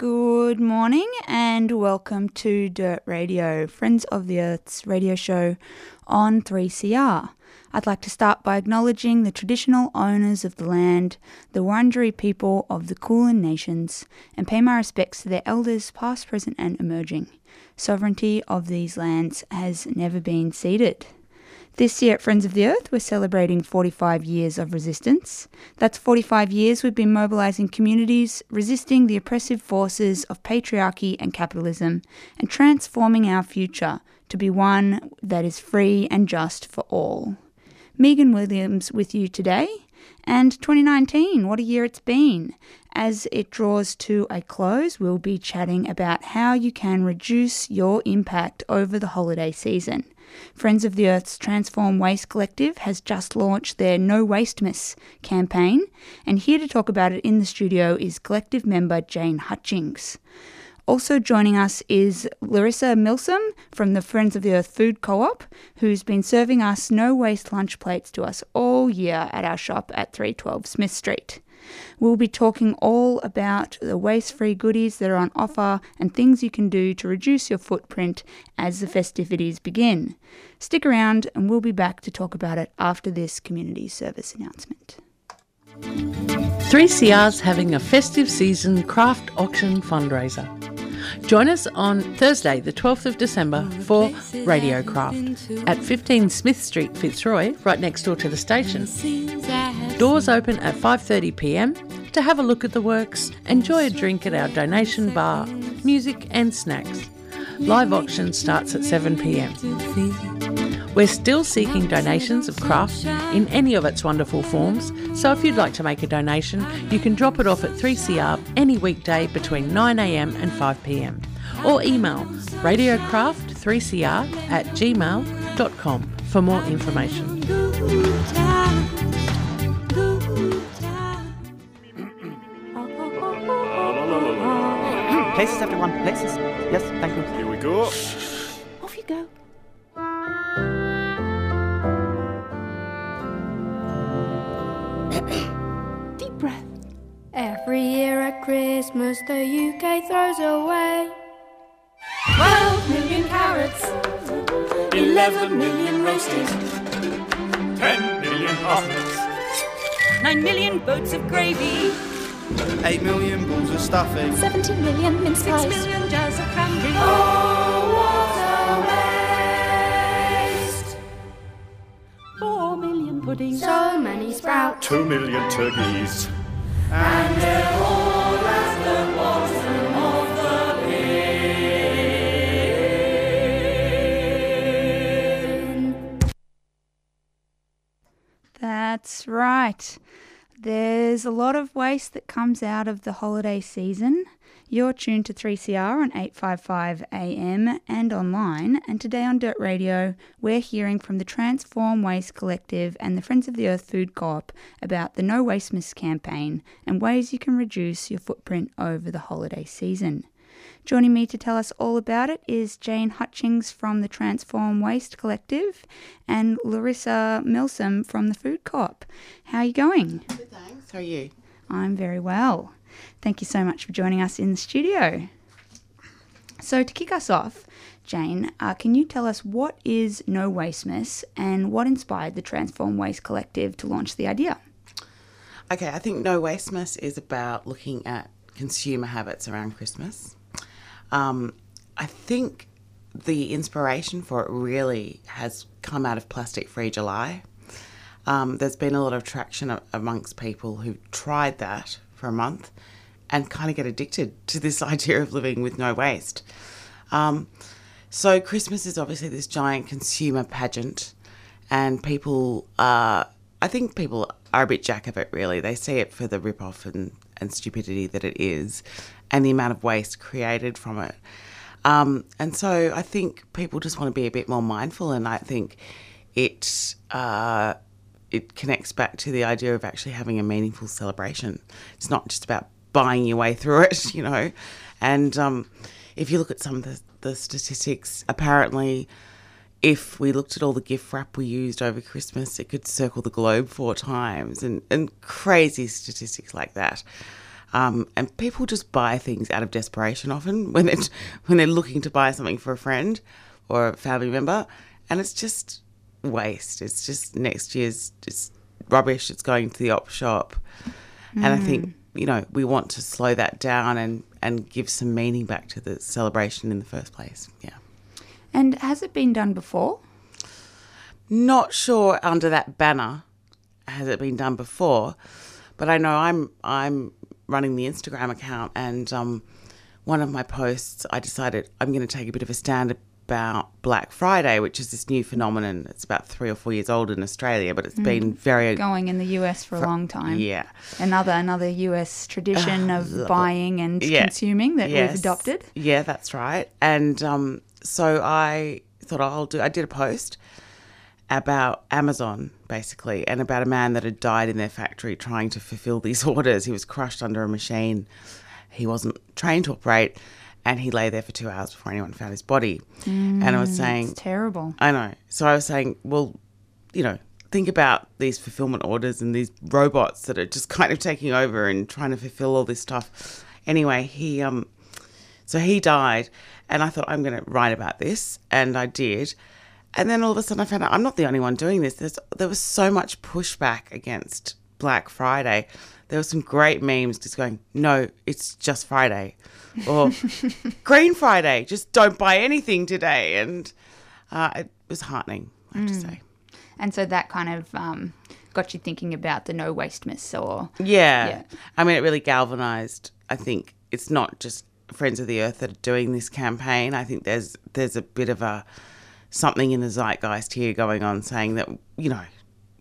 Good morning and welcome to Dirt Radio, Friends of the Earth's radio show on 3CR. I'd like to start by acknowledging the traditional owners of the land, the Wurundjeri people of the Kulin Nations, and pay my respects to their elders, past, present, and emerging. Sovereignty of these lands has never been ceded. This year at Friends of the Earth, we're celebrating 45 years of resistance. That's 45 years we've been mobilising communities, resisting the oppressive forces of patriarchy and capitalism, and transforming our future to be one that is free and just for all. Megan Williams with you today. And 2019, what a year it's been. As it draws to a close, we'll be chatting about how you can reduce your impact over the holiday season. Friends of the Earth's Transform Waste Collective has just launched their No Waste Miss campaign, and here to talk about it in the studio is collective member Jane Hutchings. Also joining us is Larissa Milsom from the Friends of the Earth Food Co op, who's been serving us no waste lunch plates to us all year at our shop at 312 Smith Street. We'll be talking all about the waste free goodies that are on offer and things you can do to reduce your footprint as the festivities begin. Stick around and we'll be back to talk about it after this community service announcement. 3CR's having a festive season craft auction fundraiser. Join us on Thursday, the 12th of December, for Radio Craft at 15 Smith Street, Fitzroy, right next door to the station. Doors open at 5:30 p.m. to have a look at the works, enjoy a drink at our donation bar, music and snacks. Live auction starts at 7 p.m. We're still seeking donations of craft in any of its wonderful forms, so if you'd like to make a donation, you can drop it off at 3CR any weekday between 9am and 5pm or email radiocraft3cr at gmail.com for more information. Places, everyone. Places. Yes, thank you. Here we go. Off you go. Deep breath. Every year at Christmas, the UK throws away 12 million carrots, 11 million roasted. 10 million parsnips. 9 million boats of gravy, 8 million balls of stuffing. Eh? 70 million mince pies. million jars of cranberry. Oh, what a waste! 4 million puddings. So many sprouts, 2 million turkeys. and they're all at the bottom of the bin. That's right. There's a lot of waste that comes out of the holiday season. You're tuned to 3CR on 855 AM and online, and today on Dirt Radio, we're hearing from the Transform Waste Collective and the Friends of the Earth Food Co-op about the No Waste Miss campaign and ways you can reduce your footprint over the holiday season. Joining me to tell us all about it is Jane Hutchings from the Transform Waste Collective and Larissa Milsom from the Food Co-op. How are you going? Good, Thanks. How are you? I'm very well. Thank you so much for joining us in the studio. So, to kick us off, Jane, uh, can you tell us what is No Waste Miss and what inspired the Transform Waste Collective to launch the idea? Okay, I think No Waste Miss is about looking at consumer habits around Christmas. Um, I think the inspiration for it really has come out of Plastic Free July. Um, there's been a lot of traction amongst people who've tried that for a month and kind of get addicted to this idea of living with no waste. Um, so Christmas is obviously this giant consumer pageant, and people are. I think people are a bit jack of it. Really, they see it for the rip off and, and stupidity that it is, and the amount of waste created from it. Um, and so I think people just want to be a bit more mindful, and I think it uh, it connects back to the idea of actually having a meaningful celebration. It's not just about buying your way through it, you know. And um, if you look at some of the, the statistics, apparently, if we looked at all the gift wrap we used over Christmas, it could circle the globe four times, and, and crazy statistics like that. Um, and people just buy things out of desperation often when they're, when they're looking to buy something for a friend or a family member, and it's just waste. It's just next year's just rubbish. It's going to the op shop, and I think you know we want to slow that down and and give some meaning back to the celebration in the first place. Yeah. And has it been done before? Not sure under that banner has it been done before, but I know I'm I'm running the Instagram account and um, one of my posts I decided I'm going to take a bit of a stand about Black Friday, which is this new phenomenon. It's about three or four years old in Australia, but it's Mm. been very Going in the US for a long time. yeah. Another another US tradition Ah, of buying and Yeah. consuming that Yes. we've adopted. Yeah, that's right. And um, so I thought I'll do. I did a post about Amazon basically, and about a man that had died in their factory trying to fulfill these orders. He was crushed under a machine. He wasn't trained to operate, and he lay there for two hours before anyone found his body. and I was Mm, saying, it's terrible. I know. So I was saying, well, you know, think about these fulfillment orders and these robots that are just kind of taking over and trying to fulfill all this stuff. Anyway, he um so he died and I thought I'm going to write about this and I did. And then all of a sudden I found out I'm not the only one doing this. There's, there was so much pushback against Black Friday. There were some great memes just going, "No, it's just Friday." Or Green Friday, just don't buy anything today. And uh, it was heartening, I have to Mm. say. And so that kind of um, got you thinking about the no waste miss or Yeah. Yeah. I mean, it really galvanized. I think it's not just Friends of the Earth that are doing this campaign. I think there's there's a bit of a something in the zeitgeist here going on, saying that you know,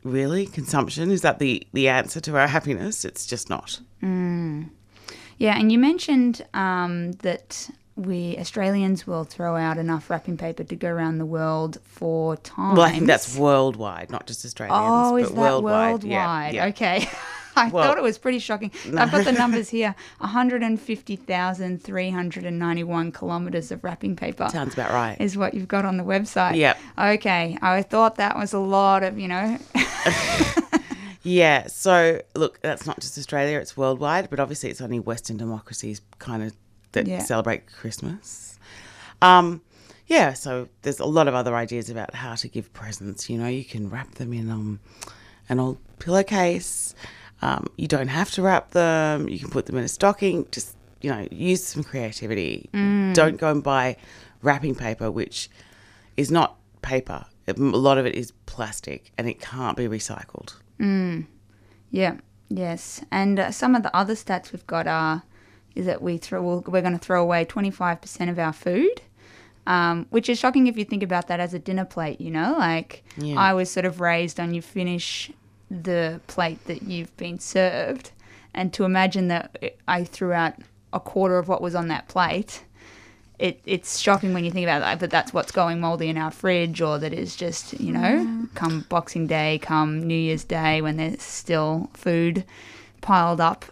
really consumption is that the the answer to our happiness? It's just not. Mm. Yeah, and you mentioned um, that we Australians will throw out enough wrapping paper to go around the world four times. Well, I think that's worldwide, not just Australians. Oh, is but that worldwide? worldwide? Yeah, yeah. Okay. I Well- thought it was pretty shocking. No. I've got the numbers here 150,391 kilometres of wrapping paper. Sounds about right. Is what you've got on the website. Yep. Okay. I thought that was a lot of, you know. Yeah, so look, that's not just Australia, it's worldwide, but obviously it's only Western democracies kind of that Yeah. celebrate Christmas. Um, yeah, so there's a lot of other ideas about how to give presents. You know, you can wrap them in um, an old pillowcase. Um, you don't have to wrap them. You can put them in a stocking. Just, you know, use some creativity. Mm. Don't go and buy wrapping paper, which is not paper. A lot of it is plastic and it can't be recycled. Mm. Yeah. Yes. And uh, some of the other stats we've got are is that we throw we'll, we're going to throw away 25% of our food. Um, which is shocking if you think about that as a dinner plate, you know? Like, Yeah. I was sort of raised on you finish the plate that you've been served. And to imagine that I threw out a quarter of what was on that plate, it, it's shocking when you think about that, but that's what's going moldy in our fridge or that is just, you know, Mm. come Boxing Day, come New Year's Day when there's still food piled up,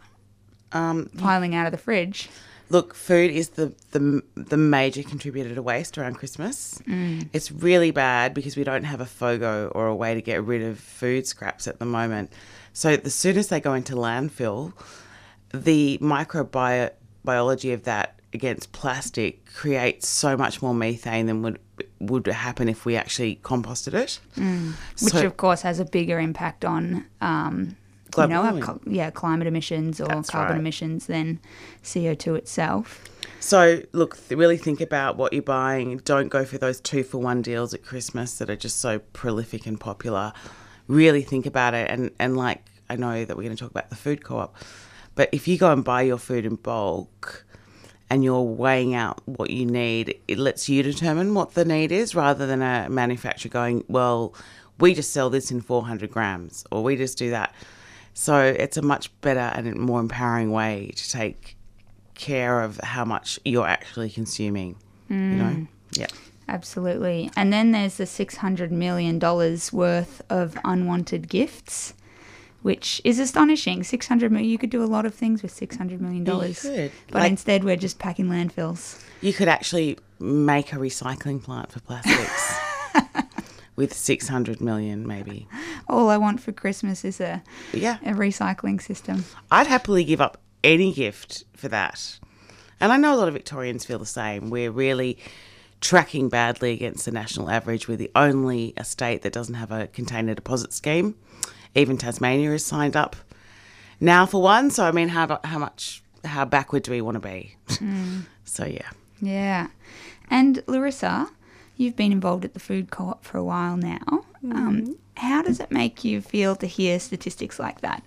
um, piling out of the fridge. Look, food is the, the the major contributor to waste around Christmas. Mm. It's really bad because we don't have a FOGO or a way to get rid of food scraps at the moment. So the soon as they go into landfill, the microbiology of that against plastic creates so much more methane than would would happen if we actually composted it. Mm. Which, So- of course, has a bigger impact on, um, you know, our warming. co- yeah, climate emissions or That's carbon right. emissions than CO2 itself. So, look, th- really think about what you're buying. Don't go for those two for one deals at Christmas that are just so prolific and popular. Really think about it. And, and like, I know that we're going to talk about the food co op, But if you go and buy your food in bulk and you're weighing out what you need, it lets you determine what the need is rather than a manufacturer going, well, we just sell this in 400 grams or we just do that. So it's a much better and more empowering way to take care of how much you're actually consuming. You know? Mm. Yeah. Absolutely. And then there's the $600 million worth of unwanted gifts, which is astonishing. 600 million, you could do a lot of things with $600 million. You could. But Like- instead, we're just packing landfills. You could actually make a recycling plant for plastics with 600 million, maybe. All I want for Christmas is a, Yeah. a recycling system. I'd happily give up any gift for that. And I know a lot of Victorians feel the same. We're really tracking badly against the national average. We're the only state that doesn't have a container deposit scheme. Even Tasmania is signed up now for one. So I mean, how how much how backward do we want to be? Mm. so yeah. Yeah. And Larissa, you've been involved at the food co op for a while now. Um, how does it make you feel to hear statistics like that?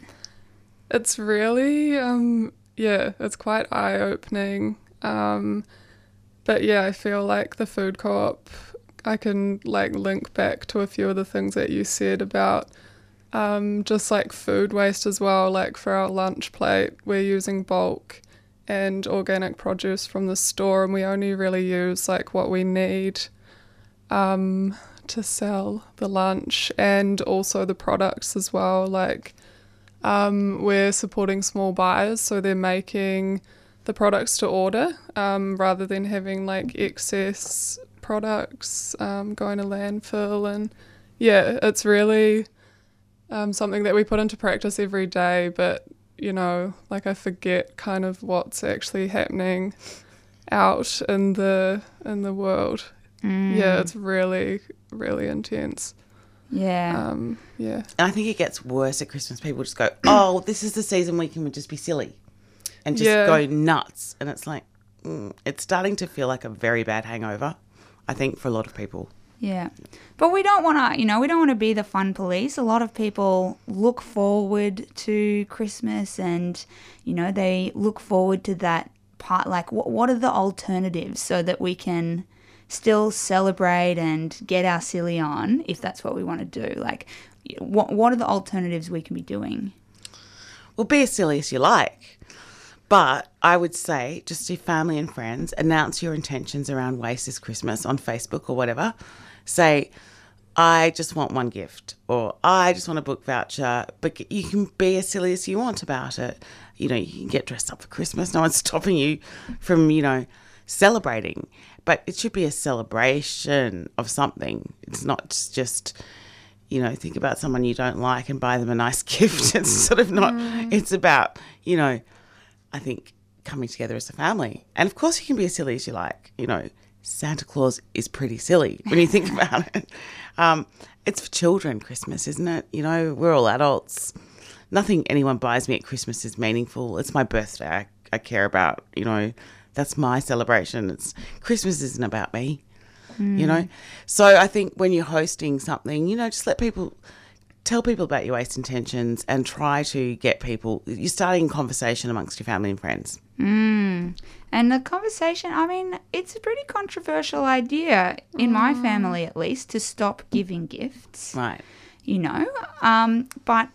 It's really, um, yeah, it's quite eye opening. Um, but yeah, I feel like the food co op, I can like link back to a few of the things that you said about um, just like food waste as well. Like for our lunch plate, we're using bulk and organic produce from the store, and we only really use like what we need um, to sell the lunch and also the products as well. Like, um, we're supporting small buyers, so they're making the products to order um, rather than having like excess products um, going to landfill. And yeah, it's really um, something that we put into practice every day, but you know, like I forget kind of what's actually happening out in the in the world. Mm. Yeah, it's really really intense. Yeah. Um, yeah. And I think it gets worse at Christmas. People just go, "Oh, this is the season we can just be silly," and just Yeah. go nuts. And it's like, mm, it's starting to feel like a very bad hangover. I think for a lot of people. Yeah. But we don't want to, you know, we don't want to be the fun police. A lot of people look forward to Christmas and, you know, they look forward to that part. Like, what, what are the alternatives so that we can still celebrate and get our silly on if that's what we want to do? Like, what, what are the alternatives we can be doing? Well, be as silly as you like. But I would say, just to family and friends, announce your intentions around waste this Christmas on Facebook or whatever. Say, I just want one gift, or I just want a book voucher. But you can be as silly as you want about it. You know, you can get dressed up for Christmas. No one's stopping you from, you know, celebrating. But it should be a celebration of something. It's not just you know, think about someone you don't like and buy them a nice gift. It's sort of not, it's about, you know, I think coming together as a family. And of course, you can be as silly as you like. You know, Santa Claus is pretty silly when you think about it. Um, it's for children, Christmas, isn't it? You know, we're all adults. Nothing anyone buys me at Christmas is meaningful. It's my birthday. I, I care about, you know, that's my celebration. It's Christmas isn't about me you know so i think when you're hosting something you know just let people tell people about your waste intentions and try to get people you're starting a conversation amongst your family and friends Mm. And the conversation, I mean, it's a pretty controversial idea, in my family at least, to stop giving gifts. right you know. Um, but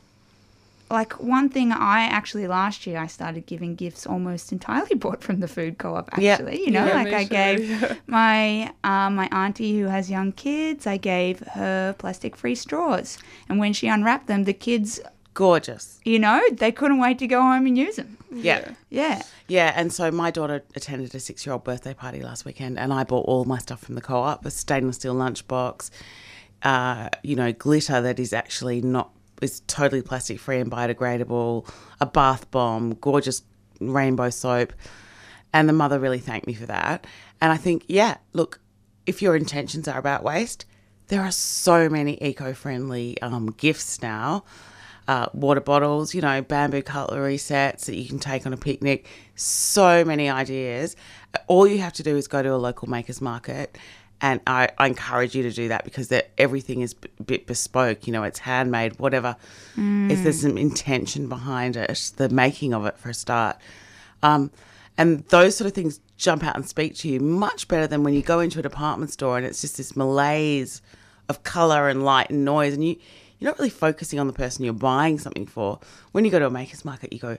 like one thing I actually last year I started giving gifts almost entirely bought from the food co-op. Yeah. Actually, you know, Yeah, like I too, gave yeah. my um, my auntie who has young kids, I gave her plastic-free straws, and when she unwrapped them, the kids, gorgeous you know, they couldn't wait to go home and use them. yeah Yeah. yeah and so my daughter attended a six-year-old birthday party last weekend and i bought all my stuff from the co-op a stainless steel lunchbox uh, you know glitter that is actually not is totally plastic free and biodegradable a bath bomb gorgeous rainbow soap and the mother really thanked me for that and i think yeah look if your intentions are about waste there are so many eco-friendly um, gifts now uh, water bottles, you know, bamboo cutlery sets that you can take on a picnic. So many ideas. All you have to do is go to a local makers market And I, I encourage you to do that because that everything is a bit bespoke. You know, it's handmade, whatever. If there's some intention behind it, the making of it for a start. Um, and those sort of things jump out and speak to you much better than when you go into a department store and it's just this malaise of color and light and noise, and you you're not really focusing on the person you're buying something for. When you go to a makers market, you go.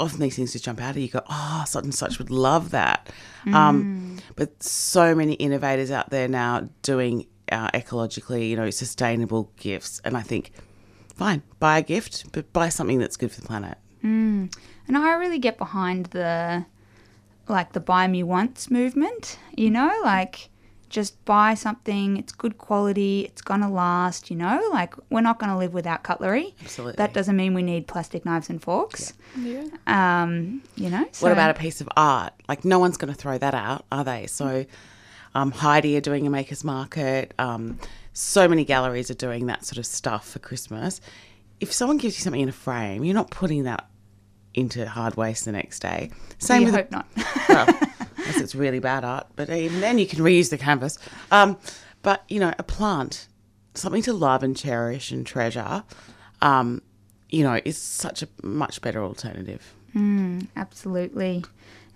Often these things just jump out at you. You go, oh, such and such would love that. Um, but so many innovators out there now doing uh, ecologically, you know, sustainable gifts, and I think, fine, buy a gift, but buy something that's good for the planet. Mm. And I really get behind the like the buy me once movement, you know, like just buy something, it's good quality, it's gonna last, you know, like we're not gonna live without cutlery. Absolutely. That doesn't mean we need plastic knives and forks. Yeah. Um, you know, What about a piece of art? Like, no one's going to throw that out, are they? So, um, Heide are doing a maker's market. Um, so many galleries are doing that sort of stuff for Christmas. If someone gives you something in a frame, you're not putting that into hard waste the next day. Same you with hope not. well, unless it's really bad art, but even then you can reuse the canvas. Um, but you know, a plant, something to love and cherish and treasure, um, you know, is such a much better alternative. Mm, absolutely.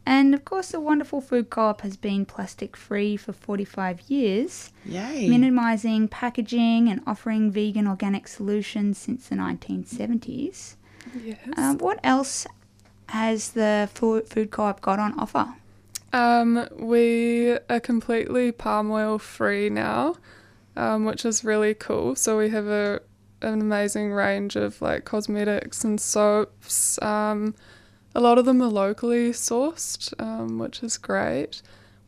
And of course, the wonderful food co-op has been plastic free for 45 years, Yay! minimising packaging and offering vegan organic solutions since the 1970s. Yes. Um, what else has the food co-op got on offer? Um, we are completely palm oil free now, um, which is really cool. So we have a an amazing range of like cosmetics and soaps. Um, a lot of them are locally sourced, um, which is great.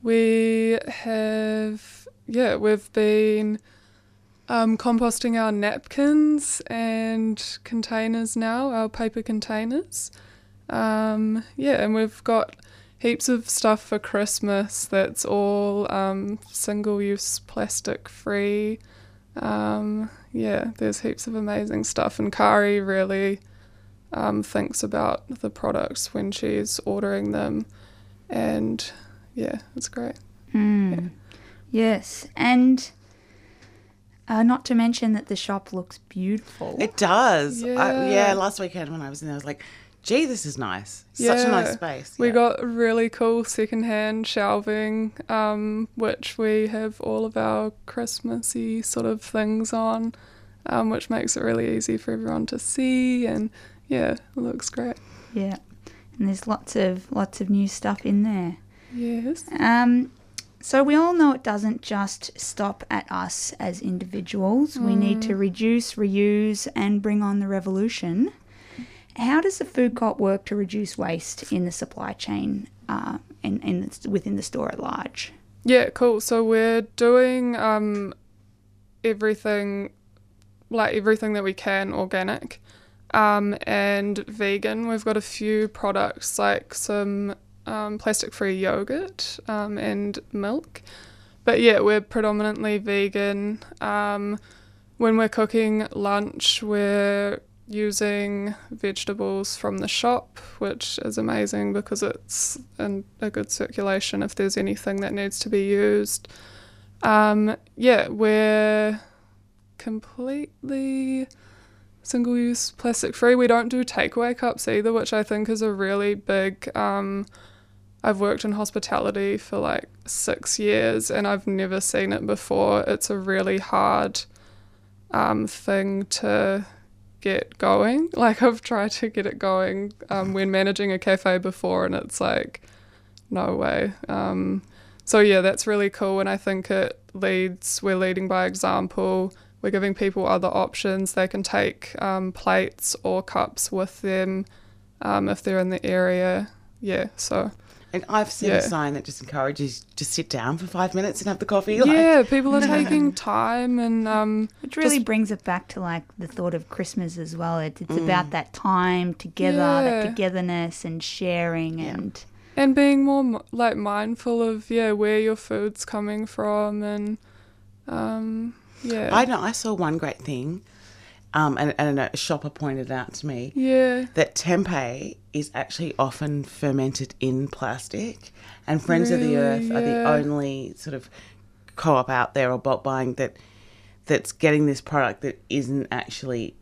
We have yeah, we've been um, composting our napkins and containers now, our paper containers. Um, yeah, and we've got heaps of stuff for Christmas that's all um, single use plastic free. Um, yeah, there's heaps of amazing stuff, and Kari really um, thinks about the products when she's ordering them, and yeah, it's great. Mm. Yes, and uh, not to mention that the shop looks beautiful. It does. I, Yeah. yeah, last weekend when I was in there, I was like, gee, this is nice. Such a nice space. We Yeah. got really cool secondhand shelving, um, which we have all of our Christmassy sort of things on, um, which makes it really easy for everyone to see. And yeah, it looks great. Yeah, and there's lots of lots of new stuff in there. Yes. Um, so we all know it doesn't just stop at us as individuals. We need to reduce, reuse, and bring on the revolution. How does the food co-op work to reduce waste in the supply chain uh, and, and within the store at large? Yeah, cool. So we're doing um, everything, like everything that we can, organic um, and vegan. We've got a few products like some um, plastic free yogurt um, and milk. But yeah, we're predominantly vegan. Um, when we're cooking lunch, we're using vegetables from the shop, which is amazing because it's in a good circulation if there's anything that needs to be used. Um, yeah, we're completely single use plastic free. We don't do takeaway cups either, which I think is a really big. Um, I've worked in hospitality for like six years and I've never seen it before. It's a really hard um, thing to get going. Like I've tried to get it going um, when managing a cafe before, and it's like, no way. Um, so yeah, that's really cool, and I think it leads. We're leading by example. We're giving people other options. They can take um, plates or cups with them um, if they're in the area. Yeah, so. And I've seen Yeah. a sign that just encourages to sit down for five minutes and have the coffee. Yeah, people are taking time and um, Which really just- brings it back to like the thought of Christmas as well. It, it's Mm. about that time together, that togetherness and sharing and and being more like mindful of yeah where your food's coming from and um yeah I know. I saw one great thing, um, and, and a shopper pointed out to me Yeah. that tempeh is actually often fermented in plastic, and Friends of the Earth Really? are the only sort of co-op out there or bulk buying that that's getting this product that isn't actually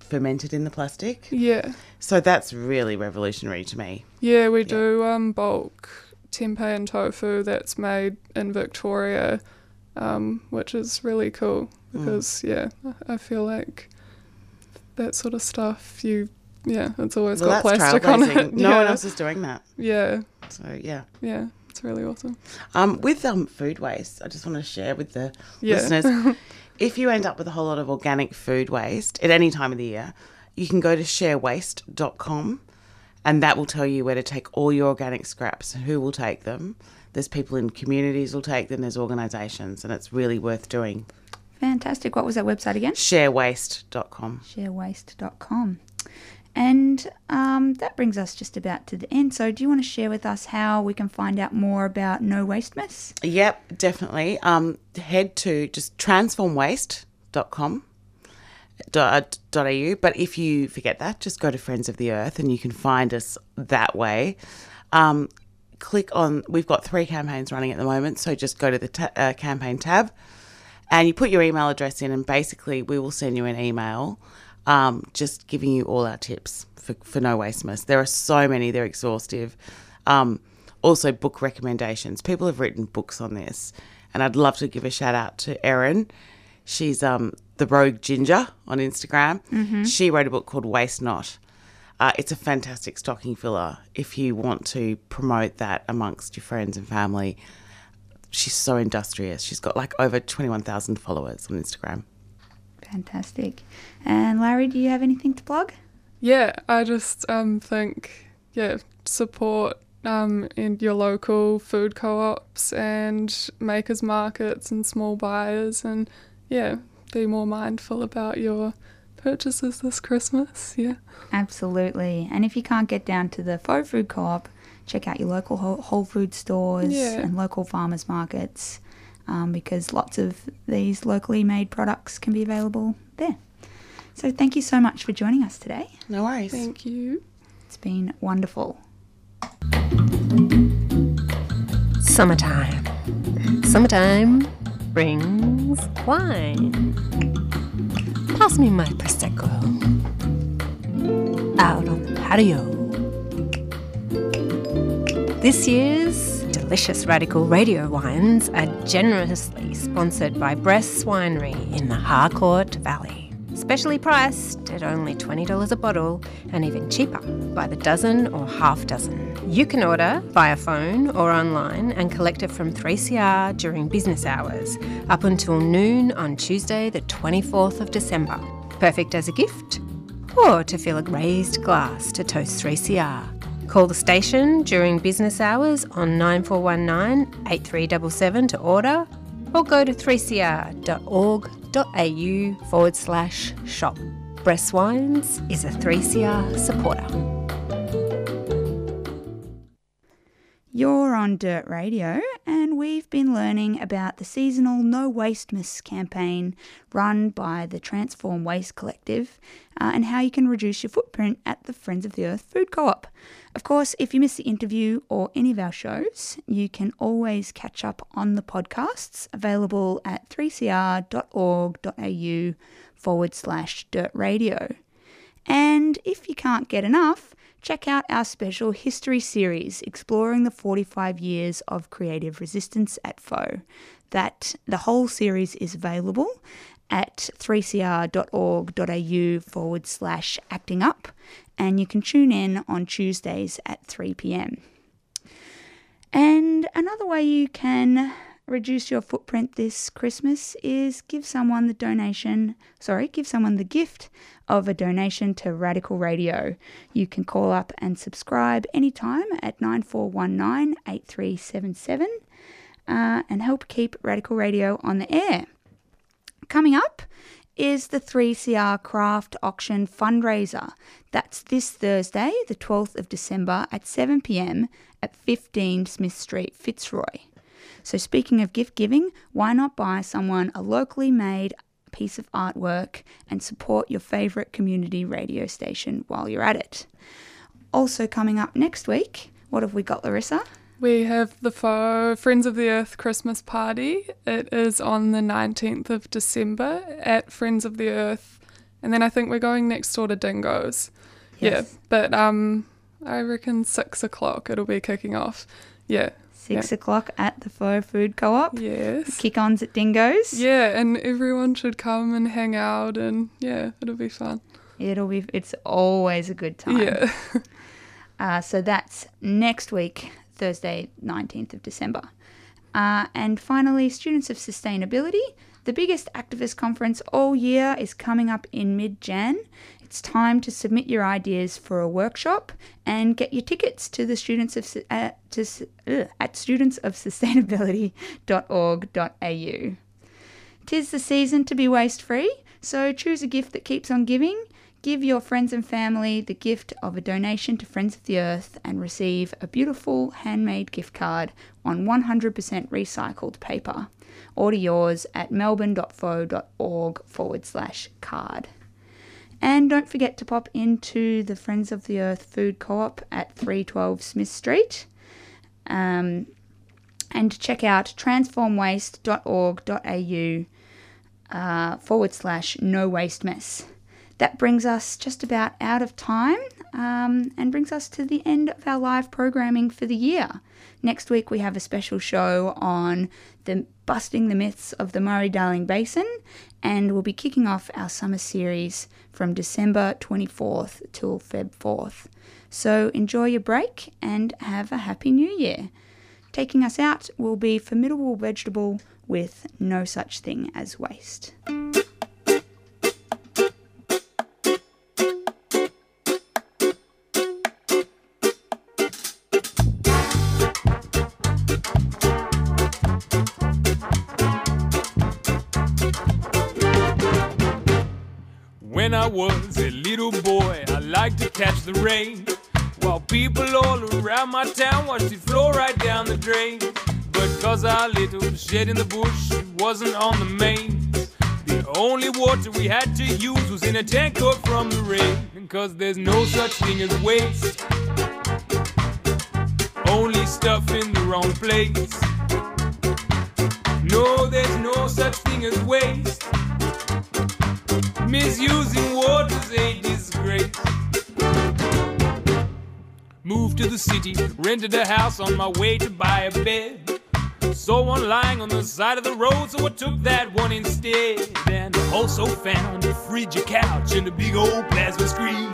fermented in the plastic. Yeah. So that's really revolutionary to me. Yeah, we do um, bulk tempeh and tofu that's made in Victoria, um, which is really cool Mm. because yeah, I I feel like that sort of stuff you yeah, it's always Well, got plastic on it. No yeah. one else is doing that. Yeah. So yeah. Yeah, it's really awesome. Um, with um, food waste, I just want to share with the Yeah. listeners if you end up with a whole lot of organic food waste at any time of the year, you can go to sharewaste.com and that will tell you where to take all your organic scraps and who will take them. There's people in communities will take them, there's organisations, and it's really worth doing. Fantastic. What was that website again? Sharewaste.com. Sharewaste.com. And um, that brings us just about to the end. So, do you want to share with us how we can find out more about No Waste Miss? Yep, definitely. Um, head to just transformwaste.com. Dot, dot au but if you forget that just go to friends of the earth and you can find us that way um, click on we've got three campaigns running at the moment so just go to the ta- uh, campaign tab and you put your email address in and basically we will send you an email um, just giving you all our tips for, for no waste miss there are so many they're exhaustive. Um, also book recommendations. People have written books on this and i'd love to give a shout out to erin. She's um, the rogue ginger on instagram. Mhm. she wrote a book called waste not. Uh, it's a fantastic stocking filler if you want to promote that amongst your friends and family she's so industrious she's got like over 21000 followers on instagram Fantastic. And Larry, do you have anything to plug? Yeah, I just um, think yeah, support um, in your local food co-ops and makers markets and small buyers, and yeah, be more mindful about your purchases this Christmas. Yeah. Absolutely. And if you can't get down to the FoE Food Co op, check out your local Whole Whole Food stores Yeah. and local farmers markets um, because lots of these locally made products can be available there. So thank you so much for joining us today. No worries. Thank you. It's been wonderful. Summertime. Summertime brings wine. Pass me my Prosecco. Out on the patio. This year's delicious radical radio wines are generously sponsored by Bress Winery in the Harcourt Valley. Specially priced at only $20 a bottle and even cheaper by the dozen or half dozen. You can order via phone or online and collect it from 3CR during business hours up until noon on Tuesday, the 24th of December. Perfect as a gift or to fill a raised glass to toast 3CR. Call the station during business hours on 9419 8377 to order or go to 3cr.org.au forward slash shop. Bress Wines is a 3CR supporter. You're on Dirt Radio, and we've been learning about the seasonal No Waste Miss campaign run by the Transform Waste Collective uh, and how you can reduce your footprint at the Friends of the Earth Food Co op. Of course, if you missed the interview or any of our shows, you can always catch up on the podcasts available at 3cr.org.au forward slash dirt radio. And if you can't get enough, check out our special history series exploring the 45 years of creative resistance at FoE. That the whole series is available at 3cr.org.au forward slash acting up, and you can tune in on Tuesdays at 3 pm. And another way you can reduce your footprint this Christmas is give someone the donation, sorry, give someone the gift of a donation to Radical Radio. You can call up and subscribe anytime at 9419 8377 uh, and help keep Radical Radio on the air. Coming up is the 3CR Craft Auction fundraiser. That's this Thursday, the 12th of December at 7 pm at 15 Smith Street, Fitzroy. So, speaking of gift giving, why not buy someone a locally made piece of artwork and support your favourite community radio station while you're at it? Also, coming up next week, what have we got, Larissa? We have the FoE Friends of the Earth Christmas party. It is on the 19th of December at Friends of the Earth. And then I think we're going next door to Dingoes. Yes. Yeah, but um, I reckon six o'clock it'll be kicking off. Yeah. Six yeah. o'clock at the FoE Food Co op. Yes. Kick ons at Dingoes. Yeah, and everyone should come and hang out and yeah, it'll be fun. It'll be, it's always a good time. Yeah. uh, so that's next week, Thursday, 19th of December. Uh, and finally, Students of Sustainability. The biggest activist conference all year is coming up in mid Jan. It's time to submit your ideas for a workshop and get your tickets to the students of uh, to, uh, at studentsofsustainability.org.au. Tis the season to be waste free, so choose a gift that keeps on giving. Give your friends and family the gift of a donation to Friends of the Earth and receive a beautiful handmade gift card on 100% recycled paper. Order yours at melbourne.foe.org forward slash card. And don't forget to pop into the Friends of the Earth Food Co op at 312 Smith Street. Um, and check out transformwaste.org.au uh, forward slash no waste mess. That brings us just about out of time um, and brings us to the end of our live programming for the year. Next week, we have a special show on the busting the myths of the Murray Darling Basin, and we'll be kicking off our summer series from December 24th till Feb 4th. So enjoy your break and have a happy new year. Taking us out will be Formidable Vegetable with No Such Thing as Waste. I was a little boy, I liked to catch the rain. While people all around my town watched it flow right down the drain. But cause our little shed in the bush wasn't on the main, the only water we had to use was in a tank cut from the rain. Cause there's no such thing as waste, only stuff in the wrong place. No, there's no such thing as waste. Misusing water's a disgrace. Moved to the city, rented a house on my way to buy a bed. Saw one lying on the side of the road, so I took that one instead. And also found a fridge, a couch, and a big old plasma screen.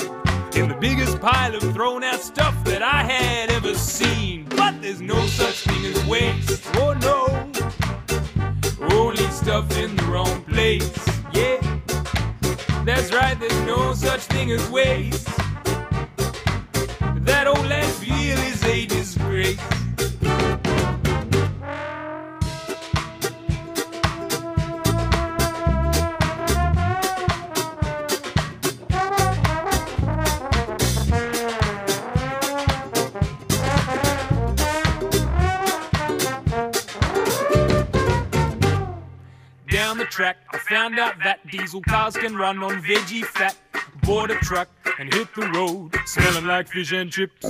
And the biggest pile of thrown out stuff that I had ever seen. But there's no such thing as waste. Oh no. Only stuff in the wrong place. Yeah. That's right, there's no such thing as waste. That old landfill is a disgrace. Found out that diesel cars can run on veggie fat. Bought a truck and hit the road, smelling like fish and chips.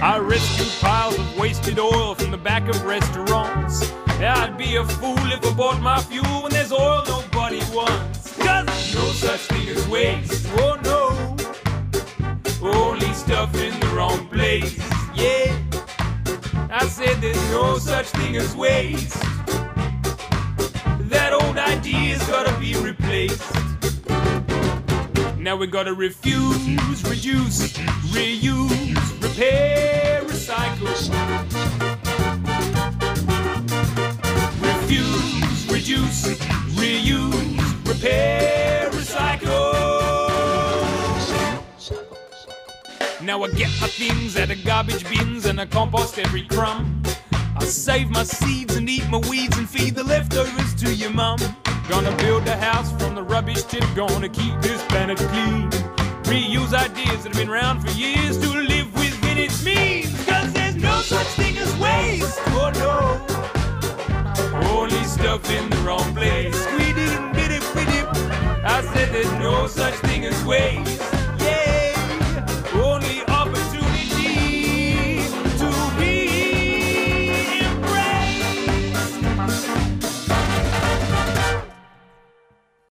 I rescued piles of wasted oil from the back of restaurants. I'd be a fool if I bought my fuel when there's oil nobody wants. Cause no such thing as waste, oh no. Only stuff in the wrong place, yeah. I said there's no such thing as waste. That idea's gotta be replaced. Now we gotta refuse, reduce, reuse, repair, recycle. Refuse, reduce, reuse, repair, recycle. Now I get my things out of garbage bins and I compost every crumb. Save my seeds and eat my weeds and feed the leftovers to your mum. Gonna build a house from the rubbish tip, gonna keep this planet clean. Reuse ideas that have been around for years to live within its means. Cause there's no such thing as waste, oh no. Only stuff in the wrong place. We did it, we did. I said there's no such thing